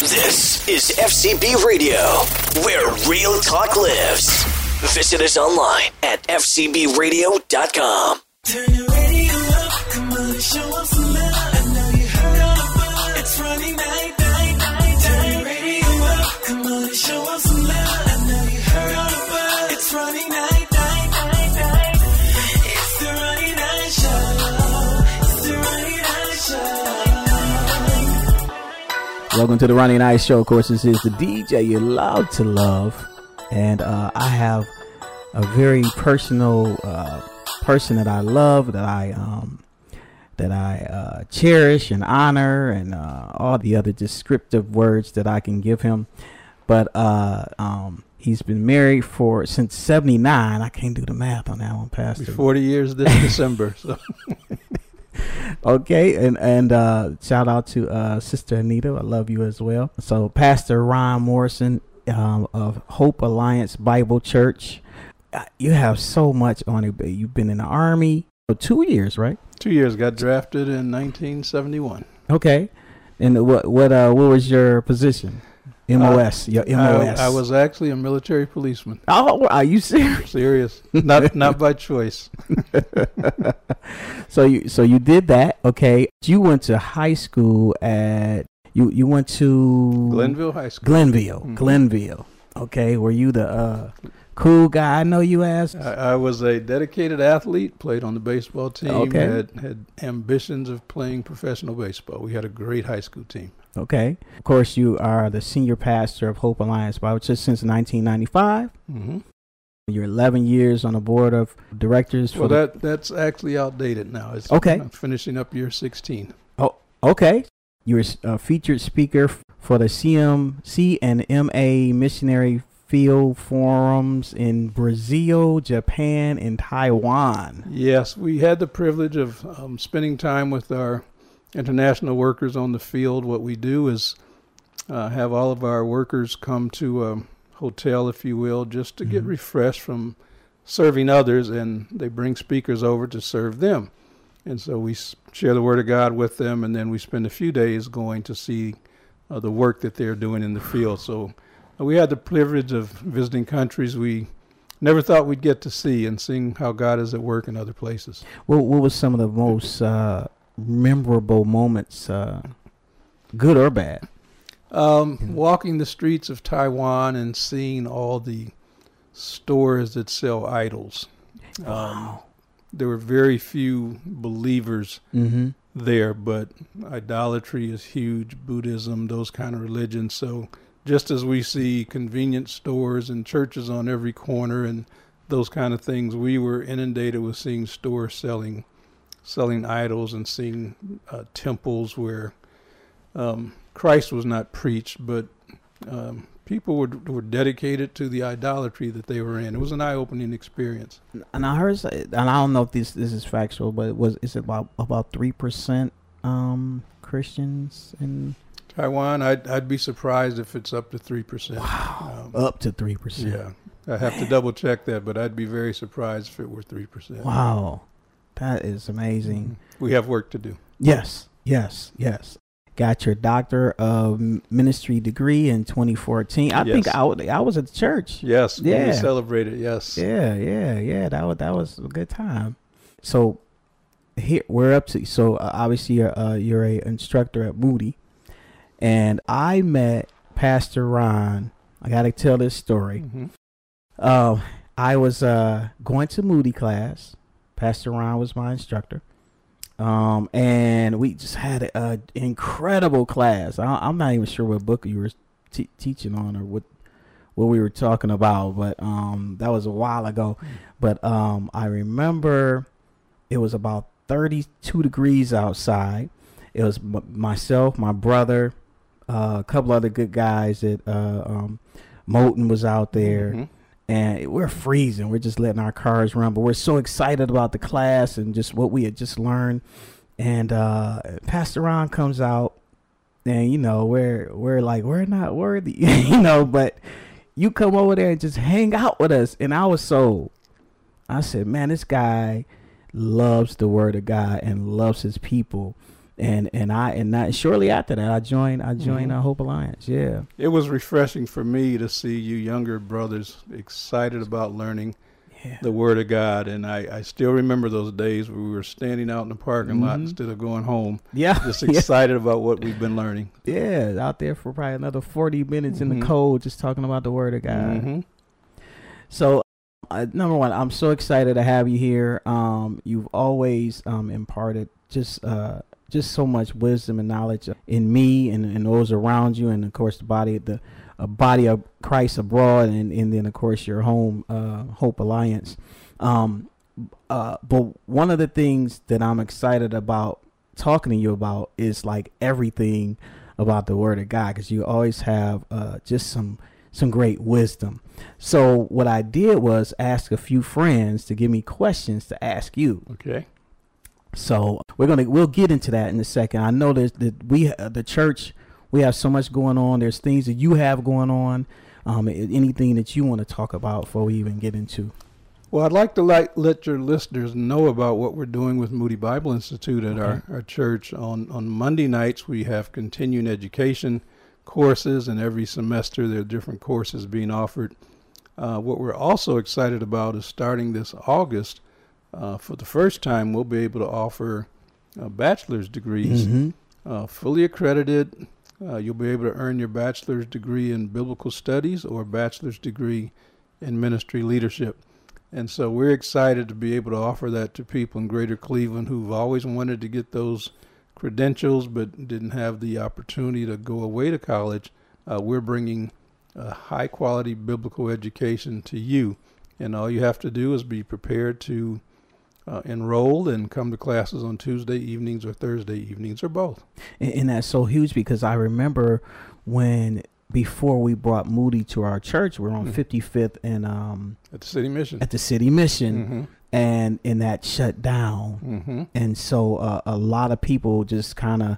This is FCB Radio, where real talk lives. Visit us online at fcbradio.com. Turn your radio up, come on show love. Welcome to the Ronnie and I Show. Of course, this is the DJ you're allowed to love, and uh, I have a very personal uh, person that I love, that I um, that I uh, cherish and honor, and uh, all the other descriptive words that I can give him. But uh, um, he's been married for since '79. I can't do the math on that one, Pastor. 40 years this December. So Okay, and and uh, shout out to uh, Sister Anita. I love you as well. So Pastor Ron Morrison um, of Hope Alliance Bible Church. Uh, You have so much on it. but You've been in the army for two years, right? two years got drafted in 1971. Okay, and what what uh what was your position? MOS, your MOS. I, I was actually a military policeman. Oh, are you serious? Serious, not not by choice. So you so you did that. Okay, you went to high school at you you went to Glenville High School. Glenville, Mhm. Glenville. Okay, were you the uh, cool guy? I know you asked. I, I was a dedicated athlete. Played on the baseball team. Okay. Had had ambitions of playing professional baseball. We had a great high school team. Okay, of course you are the senior pastor of Hope Alliance Bible Church since 1995. hmm You're 11 years on the board of directors. For Well, that that's actually outdated now. It's, Okay. I'm finishing up year 16. Oh, okay, you were a featured speaker for the CMC and MA missionary field forums in Brazil, Japan, and Taiwan. Yes, we had the privilege of um, spending time with our international workers on the field. What we do is uh, have all of our workers come to a hotel, if you will, just to get Mhm. refreshed from serving others, and they bring speakers over to serve them. And so we share the Word of God with them, and then we spend a few days going to see uh, the work that they're doing in the field. So uh, we had the privilege of visiting countries we never thought we'd get to see and seeing how God is at work in other places. What what was some of the most uh, memorable moments, uh, good or bad? Um, Walking the streets of Taiwan and seeing all the stores that sell idols. Um, there were very few believers Mm-hmm. there, but idolatry is huge, Buddhism, those kind of religions. So just as we see convenience stores and churches on every corner and those kind of things, we were inundated with seeing stores selling selling idols and seeing uh, temples where um, Christ was not preached, but um, people were were dedicated to the idolatry that they were in. It was an eye-opening experience. And I heard, and I don't know if this this is factual, but it was is it about about three percent um Christians in Taiwan, I'd I'd be surprised if it's up to three percent. wow up to three percent. Yeah, I have to double check that, but I'd be very surprised if it were three percent. Wow, that is amazing. We have work to do. Yes, yes, yes. Got your doctor of ministry degree in 2014. I think Yes. I, w- I was at the church. Yes, Yeah. we celebrated. Yes, Yeah, yeah, yeah. That was that was a good time. So here we're up to. So uh, obviously you're uh, you're a instructor at Moody, and I met Pastor Ron. I got to tell this story. hmm Um, I was uh going to Moody class. Pastor Ron was my instructor. Um, and we just had an incredible class. I, I'm not even sure what book you were te- teaching on or what what we were talking about, but um, that was a while ago. But um, I remember it was about 32 degrees outside. It was m- myself, my brother, uh, a couple other good guys. That uh, um, Moulton was out there Mhm. And we're freezing. We're just letting our cars run, but we're so excited about the class and just what we had just learned. And uh, Pastor Ron comes out, and you know we're we're like we're not worthy, you know. But you come over there and just hang out with us, and I was so. I said, man, this guy loves the Word of God and loves his people, and and I and I, shortly after that, I joined I joined Mhm. uh, Hope Alliance. Yeah, It was refreshing for me to see you younger brothers excited about learning yeah, the Word of God. And I, I still remember those days where we were standing out in the parking lot Mhm. instead of going home, yeah, just yeah. excited about what we've been learning. yeah. Out there for probably another forty minutes in Mhm. the cold, just talking about the Word of God. Mhm. So, uh, number one, I'm so excited to have you here. Um, you've always um, imparted just uh, just so much wisdom and knowledge in me and, and those around you, and of course the body the uh, body of Christ abroad, and, and then of course your home uh, Hope Alliance. Um, uh, but one of the things that I'm excited about talking to you about is like everything about the Word of God, because you always have uh, just some some great wisdom. So what I did was ask a few friends to give me questions to ask you. Okay. So we're gonna we'll get into that in a second. I know there's that we uh, the church we have so much going on. There's things that you have going on. Um, anything that you want to talk about before we even get into. Well, I'd like to like, let your listeners know about what we're doing with Moody Bible Institute at our, our church. On, on Monday nights, we have continuing education courses, and every semester there are different courses being offered. Uh, what we're also excited about is starting this August, uh, for the first time, we'll be able to offer uh, bachelor's degrees, Mhm. uh, fully accredited. Uh, you'll be able to earn your bachelor's degree in biblical studies or bachelor's degree in ministry leadership. And so we're excited to be able to offer that to people in Greater Cleveland who've always wanted to get those credentials but didn't have the opportunity to go away to college. Uh, we're bringing a high quality biblical education to you. And all you have to do is be prepared to uh, enroll and come to classes on Tuesday evenings or Thursday evenings or both. And, and that's so huge because I remember when before we brought Moody to our church, we are on Mhm. 55th and um At the city mission. at the city mission, Mm-hmm. and and that shut down. Mm-hmm. and so uh, a lot of people just kind of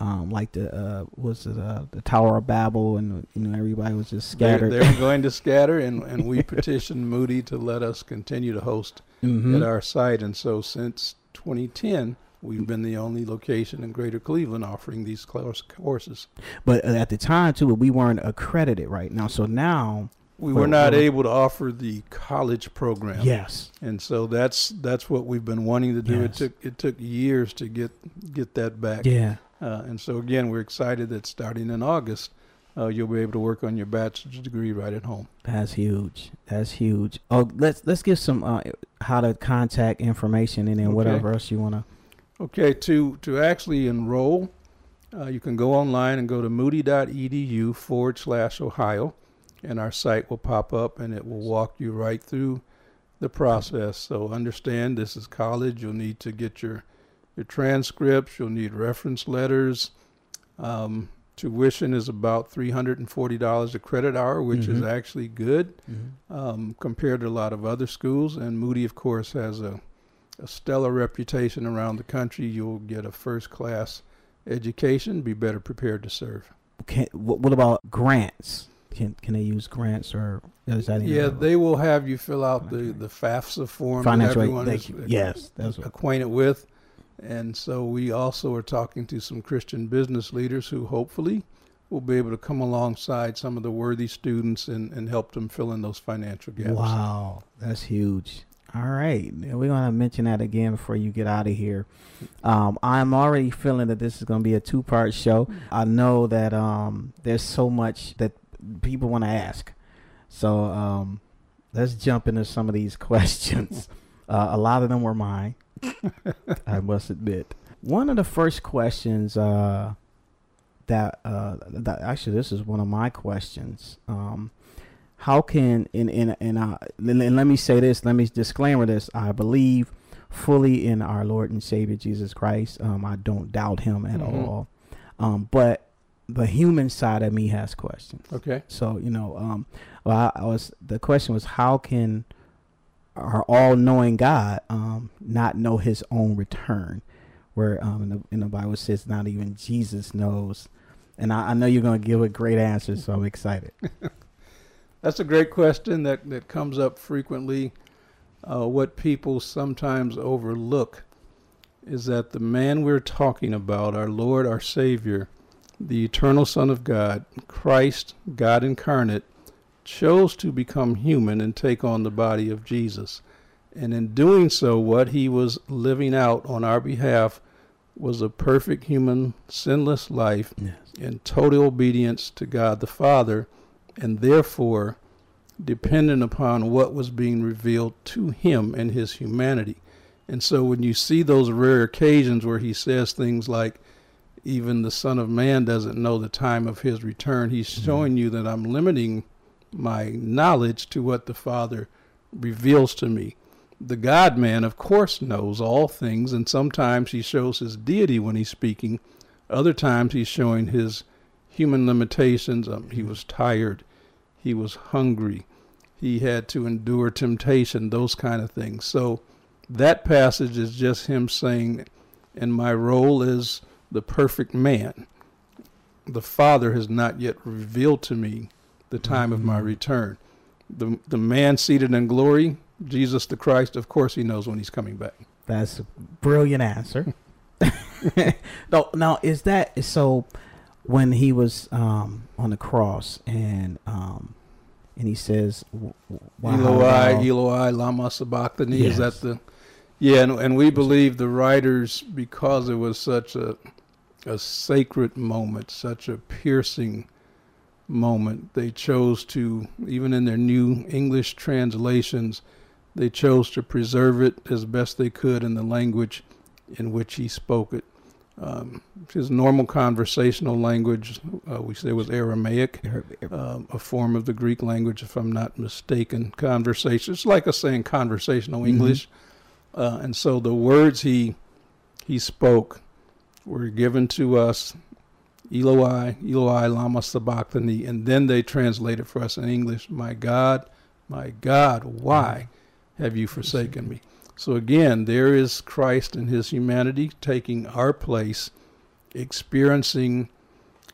um, like the uh, was it uh, the Tower of Babel, and you know everybody was just scattered. they're going to scatter, and, and we petitioned Moody to let us continue to host Mhm. at our site. And so since 2010, we've been the only location in Greater Cleveland offering these courses. But uh, at the time too, we weren't accredited right now. So now, We were not able to offer the college program. yes, And so that's that's what we've been wanting to do. Yes. It took it took years to get get that back. yeah, Uh, and so again, we're excited that starting in August, uh, you'll be able to work on your bachelor's degree right at home. that's huge. That's huge. Oh, let's let's give some uh, how to contact information and then Okay. whatever else you want to. Okay, to to actually enroll, uh, you can go online and go to moody.edu forward slash Ohio, and our site will pop up and it will walk you right through the process. So understand this is college. You'll need to get your your transcripts. You'll need reference letters. Um, tuition is about three hundred and forty dollars a credit hour, which is Mhm. actually good um, compared to a lot of other schools. And Moody, of course, has a, a stellar reputation around the country. You'll get a first class education, be better prepared to serve. Can, what, what about grants? Can can they use grants or is that Yeah, they will have you fill out the, the FAFSA form that financial? aid? everyone Thank is you. Yes, that's what. acquainted with. And so we also are talking to some Christian business leaders who hopefully will be able to come alongside some of the worthy students and, and help them fill in those financial gaps. Wow, that's huge. All right, we're gonna mention that again before you get out of here. Um, I'm already feeling that this is gonna be a two-part show. I know that um, there's so much that people want to ask, so um, let's jump into some of these questions. uh, a lot of them were mine, I must admit. One of the first questions uh, that, uh, that actually this is one of my questions. Um, how can in in in uh, and let me say this let me disclaimer this i believe fully in our lord and savior jesus christ um i don't doubt him at Mhm. all um but the human side of me has questions Okay. so you know um well, I, I was the question was how can our all-knowing god um not know his own return where um in the, in the bible says not even jesus knows and I, I know you're going to give a great answer so i'm excited That's a great question that, that comes up frequently. Uh, what people sometimes overlook is that the man we're talking about, our Lord, our Savior, the eternal Son of God, Christ, God incarnate, chose to become human and take on the body of Jesus. And in doing so, what he was living out on our behalf was a perfect human, sinless life Yes. in total obedience to God the Father, and therefore dependent upon what was being revealed to him and his humanity. And so when you see those rare occasions where he says things like, even the Son of Man doesn't know the time of his return, he's mm-hmm. showing you that I'm limiting my knowledge to what the Father reveals to me. The God man, of course, knows all things, and sometimes he shows his deity when he's speaking. Other times he's showing his human limitations. Um, he was tired, he was hungry, he had to endure temptation, those kind of things. So that passage is just him saying, and my role is the perfect man, the Father has not yet revealed to me the time of my return. The, the man seated in glory, Jesus the Christ, of course he knows when he's coming back. That's a brilliant answer. no, now is that so? When he was um, on the cross and um, and he says, Eloi, Eloi, lama sabachthani. Is that the? Yeah, and, and we believe the writers because it was such a a sacred moment, such a piercing moment. They chose to, even in their new English translations, they chose to preserve it as best they could in the language in which he spoke it. Um, his normal conversational language, uh, we say, was Aramaic um, a form of the Greek language, if I'm not mistaken. Conversation. It's like us saying conversational Mhm. English. Uh, and so the words he he spoke were given to us, Eloi, Eloi, lama sabachthani, and then they translated for us in English, My God, my God, why have you forsaken me? So again, there is Christ in his humanity taking our place, experiencing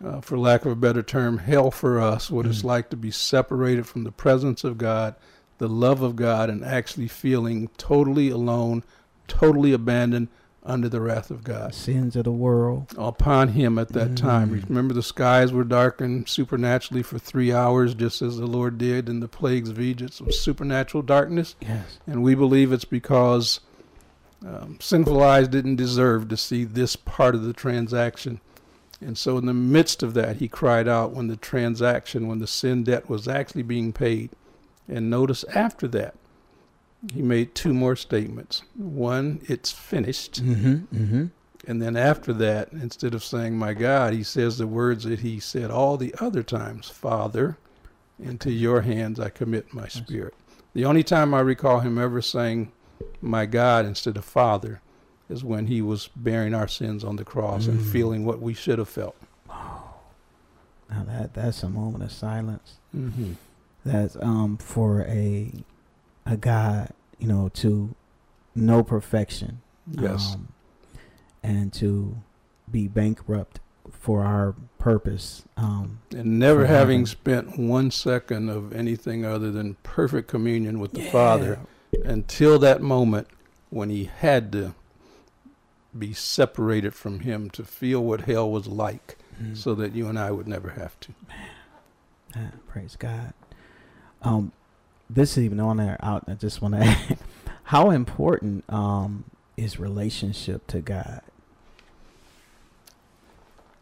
uh, for lack of a better term, hell for us, what it's Mm. like to be separated from the presence of God, the love of God, and actually feeling totally alone, totally abandoned under the wrath of God. sins of the world. Upon him at that time. Mm. Remember, the skies were darkened supernaturally for three hours, just as the Lord did in the plagues of Egypt. So supernatural darkness. Yes. And we believe it's because um, sinful eyes didn't deserve to see this part of the transaction. And so, in the midst of that, he cried out when the transaction, when the sin debt was actually being paid. And notice after that, he made two more statements. One, it's finished. Mm-hmm. Mm-hmm. And then after that, instead of saying, My God, he says the words that he said all the other times Father, into your hands I commit my spirit. The only time I recall him ever saying, My God, instead of Father, is when he was bearing our sins on the cross and Mm. feeling what we should have felt. Now that that's a moment of silence. Mm-hmm. That's um for a a God, you know, to know perfection. Yes. um, and to be bankrupt for our purpose. Um, and never having heaven. spent one second of anything other than perfect communion with the yeah. Father until that moment when he had to be separated from him to feel what hell was like Mm. so that you and I would never have to. Ah, praise God. Um, this is even on there. Out. I just want to. add, How important um is relationship to God?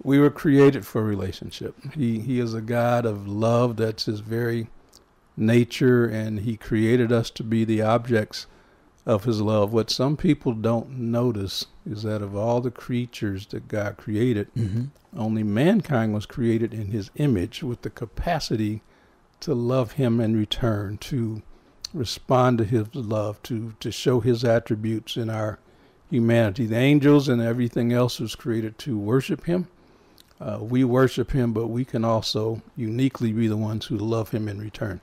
We were created for relationship. He he is a God of love. That's his very nature, and he created us to be the objects of his love. What some people don't notice is that of all the creatures that God created, Mm-hmm. only mankind was created in his image with the capacity to love him in return, to respond to his love, to, to show his attributes in our humanity. The angels and everything else was created to worship him. Uh, we worship him, but we can also uniquely be the ones who love him in return.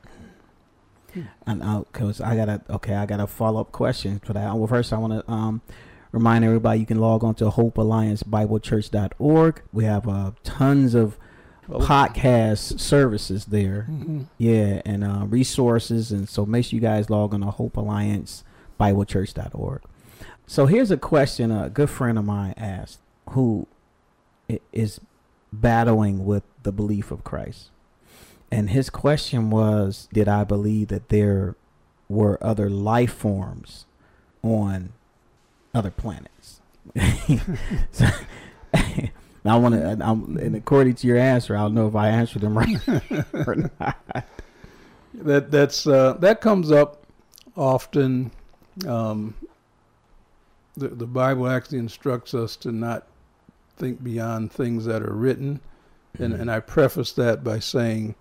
And uh, I got a okay, I got a follow up question for that. Well, first I want to um remind everybody you can log on to hopealliancebiblechurch.org. We have uh tons of podcast services there. Mhm. Yeah, and uh, resources, and so make sure you guys log on to hopealliancebiblechurch.org. So here's a question a good friend of mine asked who is battling with the belief of Christ. And his question was Did I believe that there were other life forms on other planets? so, I want to, I'm, and according to your answer, I don't know if I answered them right or not. That that's uh, that comes up often. Um, the the Bible actually instructs us to not think beyond things that are written, and and I preface that by saying,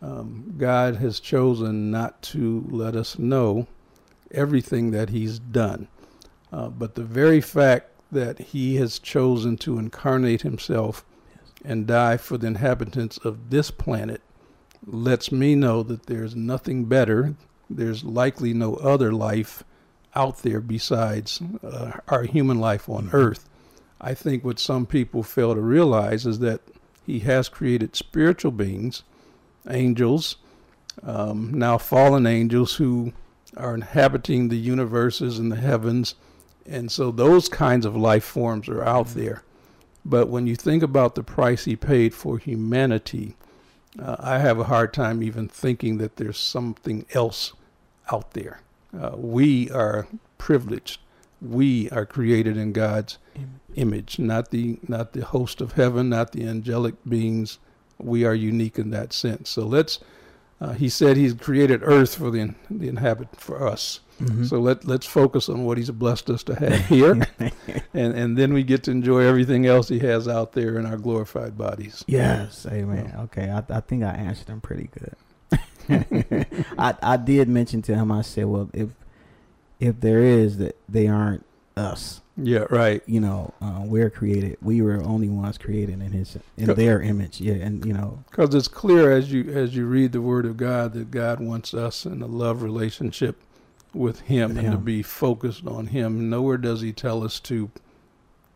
um, God has chosen not to let us know everything that He's done, uh, but the very fact that He has chosen to incarnate Himself and die for the inhabitants of this planet lets me know that there's nothing better. There's likely no other life out there besides uh, our human life on earth. I think what some people fail to realize is that he has created spiritual beings, angels, um, now fallen angels who are inhabiting the universes and the heavens. And so those kinds of life forms are out there. But when you think about the price he paid for humanity, uh, I have a hard time even thinking that there's something else out there. Uh, we are privileged. We are created in God's image, not the not the host of heaven, not the angelic beings. We are unique in that sense. So let's. Uh, he said he's created earth for the in, the inhabit for us. Mhm. So let let's focus on what he's blessed us to have here, and and then we get to enjoy everything else he has out there in our glorified bodies. Yes, amen. Okay, I, I think I answered him pretty good. I I did mention to him. I said, well, if if there is that they aren't us, Yeah, right. you know, uh, we're created. We were only ones created in his in their image. Yeah, and you know, Because it's clear as you as you read the Word of God that God wants us in a love relationship with Him With and to be focused on Him. Nowhere does He tell us to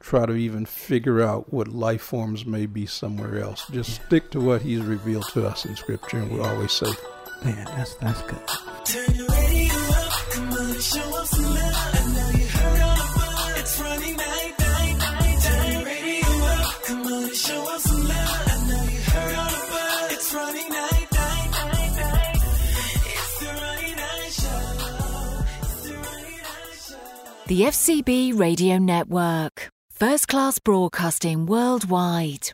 try to even figure out what life forms may be somewhere else. Just stick to what He's revealed to us in Scripture, and we're always safe. man, that's that's good. Show some love. I know you heard all. It's Friday night, night, night, night. It's the Friday night show. It's the Friday night show. The FCB Radio Network. First class broadcasting worldwide.